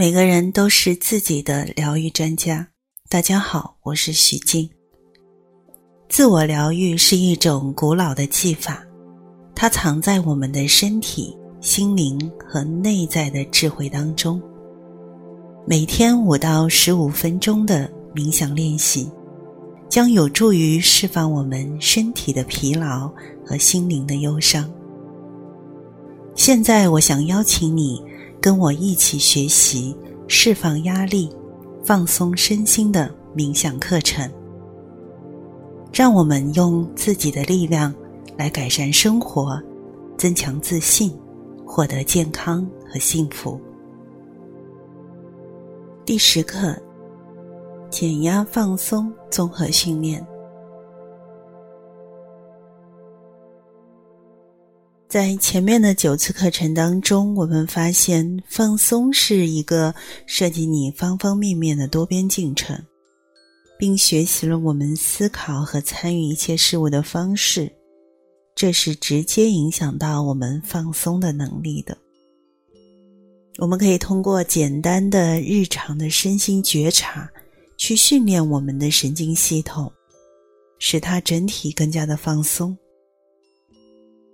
每个人都是自己的疗愈专家。大家好，我是徐静。自我疗愈是一种古老的技法，它藏在我们的身体、心灵和内在的智慧当中。每天五到十五分钟的冥想练习，将有助于释放我们身体的疲劳和心灵的忧伤。现在，我想邀请你。跟我一起学习释放压力、放松身心的冥想课程，让我们用自己的力量来改善生活，增强自信，获得健康和幸福。第十课：减压放松综合训练。在前面的九次课程当中，我们发现放松是一个涉及你方方面面的多边进程，并学习了我们思考和参与一切事物的方式，这是直接影响到我们放松的能力的。我们可以通过简单的日常的身心觉察，去训练我们的神经系统，使它整体更加的放松。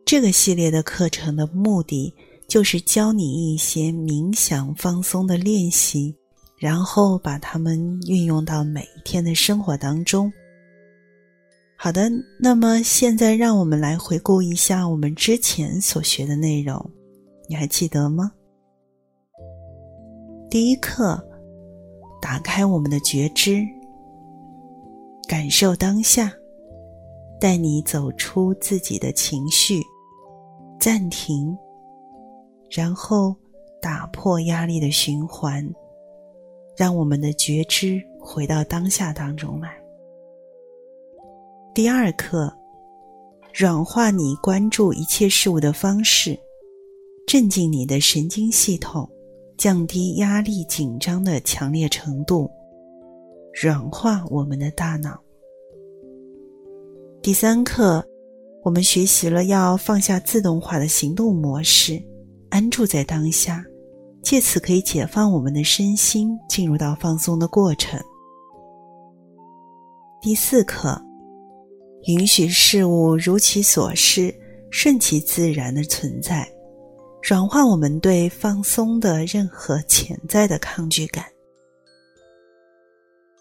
这个系列的课程的目的就是教你一些冥想放松的练习，然后把它们运用到每一天的生活当中。好的，那么现在让我们来回顾一下我们之前所学的内容，你还记得吗？第一课，打开我们的觉知，感受当下，带你走出自己的情绪。暂停，然后打破压力的循环，让我们的觉知回到当下当中来。第二课，软化你关注一切事物的方式，镇静你的神经系统，降低压力紧张的强烈程度，软化我们的大脑。第三课。我们学习了要放下自动化的行动模式，安住在当下，借此可以解放我们的身心，进入到放松的过程。第四课，允许事物如其所是，顺其自然的存在，软化我们对放松的任何潜在的抗拒感。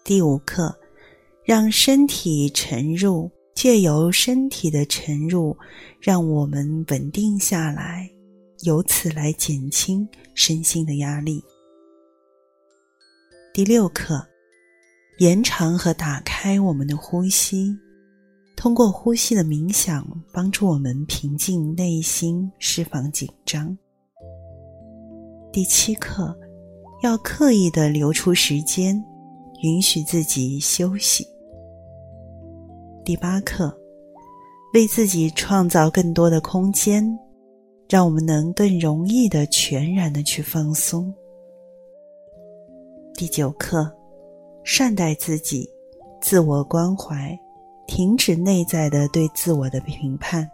第五课，让身体沉入。借由身体的沉入，让我们稳定下来，由此来减轻身心的压力。第六课，延长和打开我们的呼吸，通过呼吸的冥想，帮助我们平静内心，释放紧张。第七课，要刻意的留出时间，允许自己休息。第八课，为自己创造更多的空间，让我们能更容易的、全然的去放松。第九课，善待自己，自我关怀，停止内在的对自我的评判，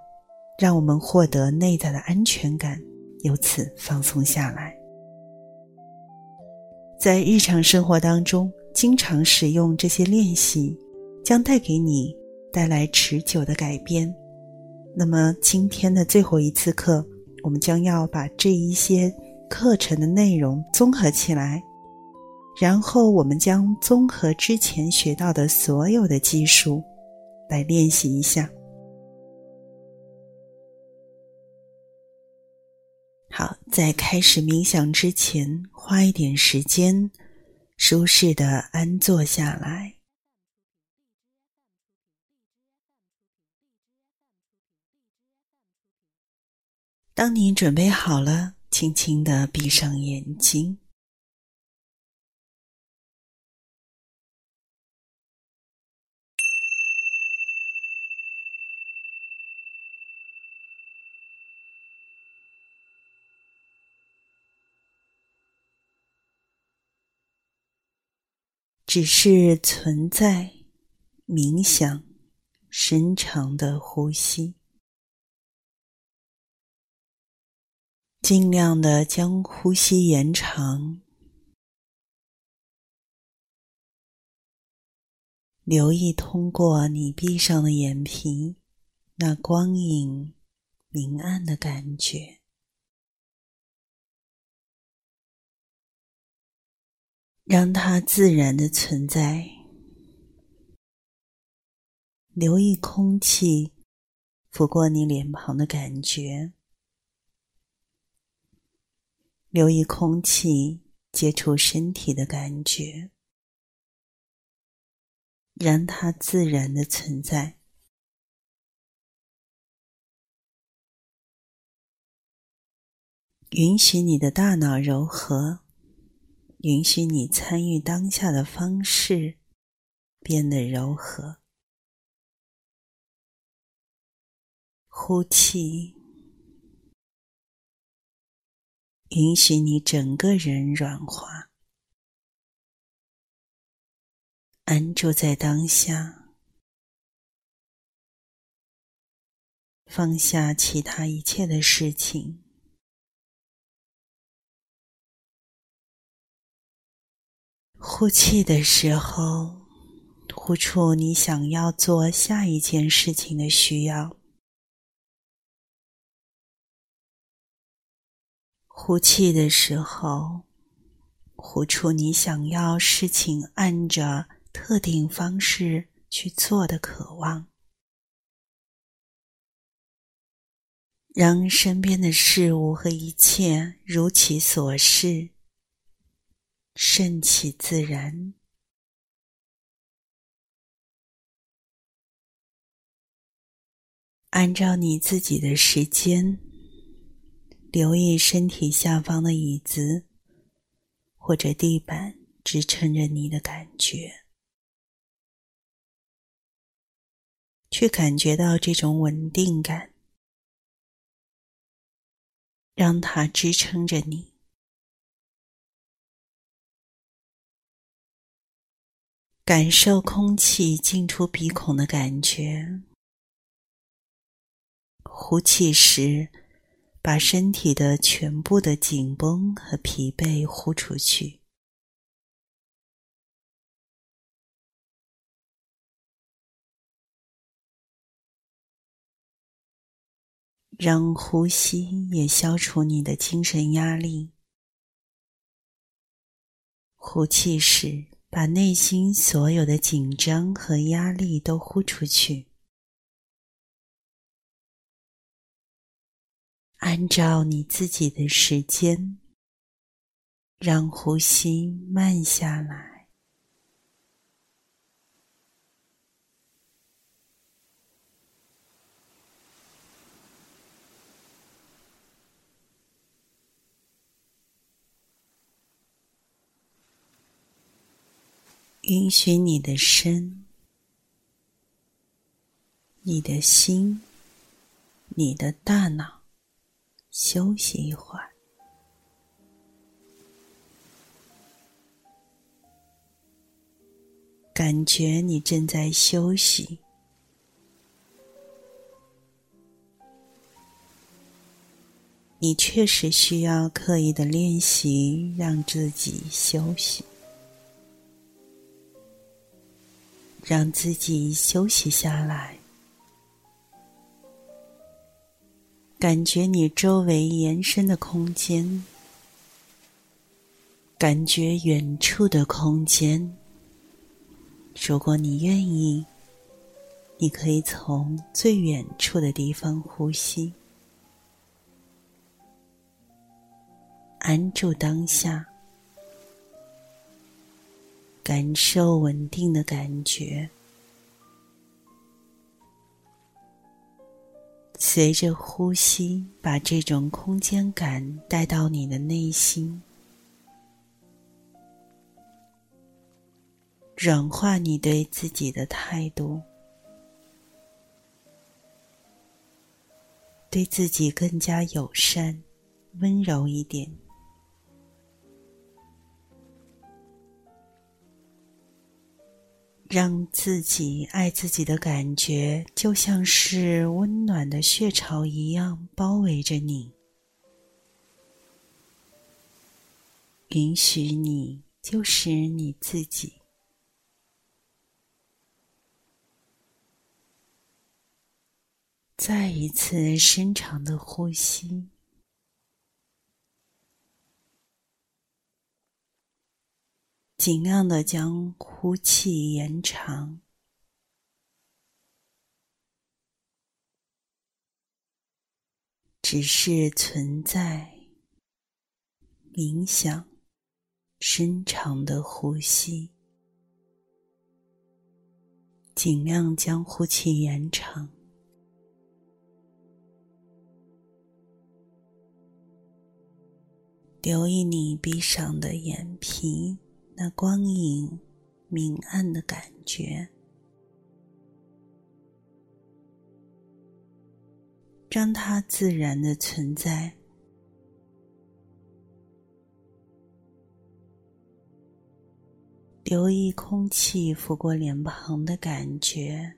让我们获得内在的安全感，由此放松下来。在日常生活当中，经常使用这些练习，将带给你。带来持久的改变。那么，今天的最后一次课，我们将要把这一些课程的内容综合起来，然后我们将综合之前学到的所有的技术来练习一下。好，在开始冥想之前，花一点时间，舒适的安坐下来。当你准备好了，轻轻的闭上眼睛，只是存在，冥想，深长的呼吸。尽量的将呼吸延长。留意通过你闭上的眼皮那光影明暗的感觉。让它自然的存在。留意空气拂过你脸庞的感觉。留意空气接触身体的感觉。让它自然的存在，允许你的大脑柔和，允许你参与当下的方式变得柔和。呼气，允许你整个人软化。安住在当下，放下其他一切的事情。呼气的时候，呼出你想要做下一件事情的需要。呼气的时候，呼出你想要事情按着。特定方式去做的渴望，让身边的事物和一切如其所示，顺其自然，按照你自己的时间，留意身体下方的椅子或者地板支撑着你的感觉。去感觉到这种稳定感，让它支撑着你。感受空气进出鼻孔的感觉，呼气时，把身体的全部的紧绷和疲惫呼出去。让呼吸也消除你的精神压力。呼气时，把内心所有的紧张和压力都呼出去。按照你自己的时间，让呼吸慢下来。允许你的身、你的心、你的大脑休息一会儿，感觉你正在休息。你确实需要刻意的练习，让自己休息。让自己休息下来，感觉你周围延伸的空间，感觉远处的空间。如果你愿意，你可以从最远处的地方呼吸，安住当下。感受稳定的感觉，随着呼吸，把这种空间感带到你的内心，软化你对自己的态度，对自己更加友善、温柔一点。让自己爱自己的感觉就像是温暖的血潮一样包围着你。允许你就是你自己。再一次深长的呼吸。尽量的将呼气延长，只是存在，冥想，深长的呼吸。尽量将呼气延长，留意你闭上的眼皮，那光影明暗的感觉，让它自然的存在。留意空气拂过脸庞的感觉，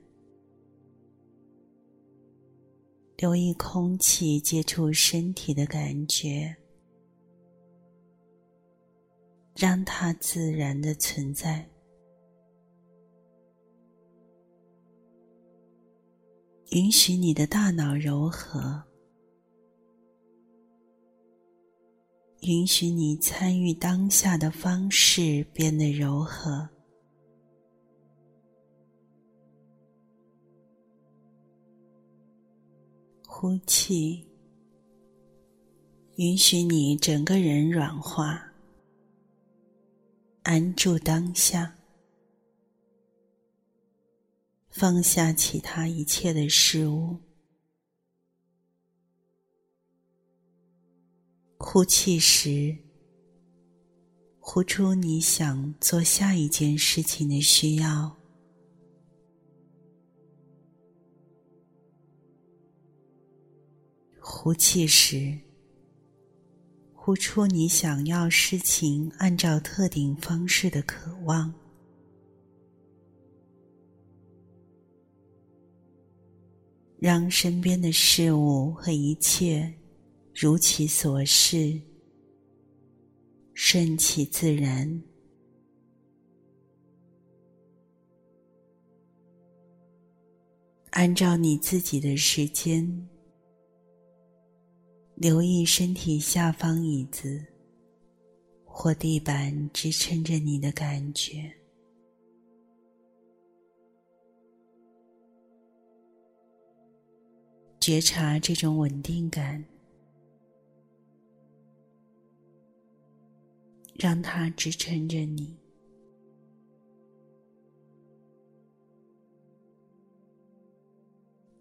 留意空气接触身体的感觉，让它自然的存在。允许你的大脑柔和。允许你参与当下的方式变得柔和。呼气，允许你整个人软化，安住当下，放下其他一切的事物。呼气时，呼出你想做下一件事情的需要；呼气时，呼出你想要事情按照特定方式的渴望。让身边的事物和一切。如其所示，顺其自然，按照你自己的时间，留意身体下方椅子或地板支撑着你的感觉，觉察这种稳定感。让它支撑着你，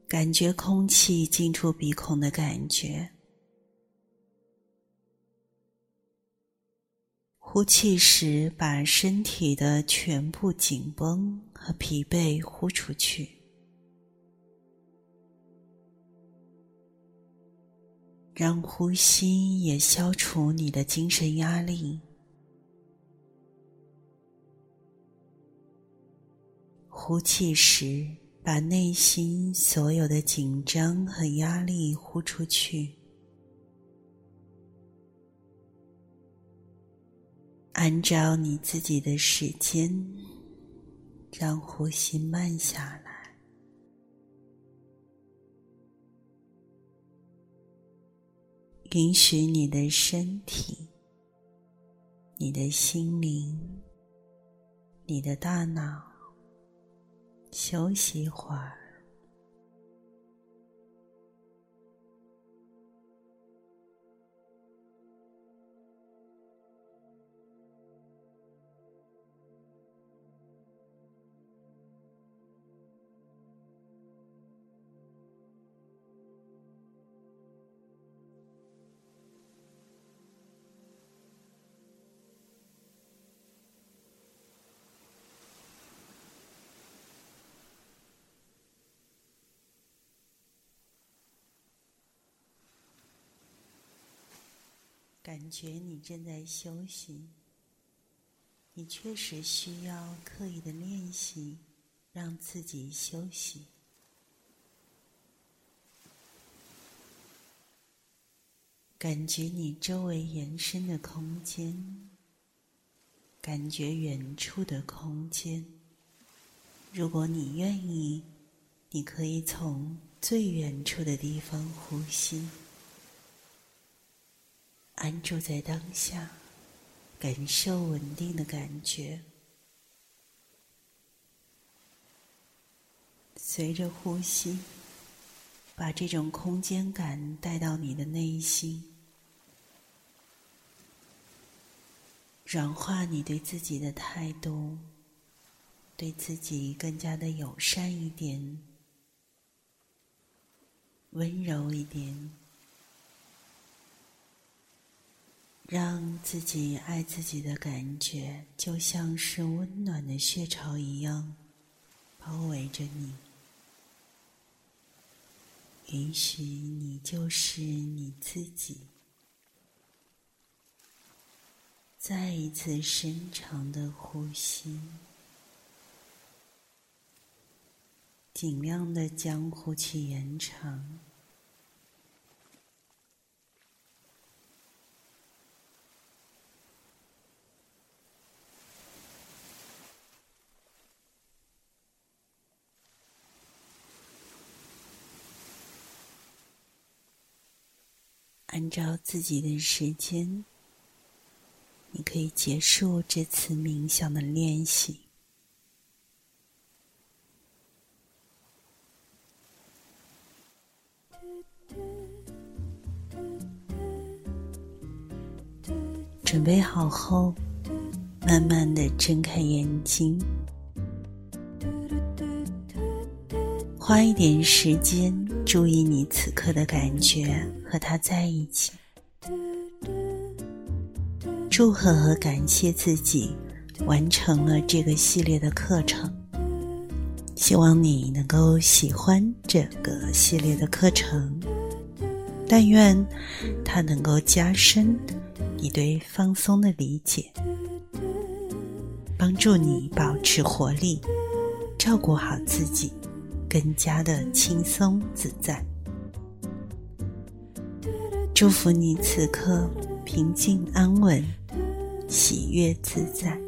感觉空气进出鼻孔的感觉。呼气时，把身体的全部紧绷和疲惫呼出去，让呼吸也消除你的精神压力。呼气时，把内心所有的紧张和压力呼出去，按照你自己的时间，让呼吸慢下来，允许你的身体、你的心灵、你的大脑。休息会儿。感觉你正在休息，你确实需要刻意的练习，让自己休息。感觉你周围延伸的空间，感觉远处的空间。如果你愿意，你可以从最远处的地方呼吸，安住在当下，感受稳定的感觉。随着呼吸，把这种空间感带到你的内心。软化你对自己的态度，对自己更加的友善一点，温柔一点，让自己爱自己的感觉就像是温暖的血潮一样包围着你。允许你就是你自己。再一次深长的呼吸，尽量的将呼气延长。按照自己的时间。你可以结束这次冥想的练习。准备好后，慢慢的睁开眼睛，花一点时间注意你此刻的感觉，和他在一起。祝贺和感谢自己完成了这个系列的课程，希望你能够喜欢这个系列的课程。但愿它能够加深你对放松的理解，帮助你保持活力，照顾好自己，更加的轻松自在。祝福你此刻平静安稳。喜悦自在，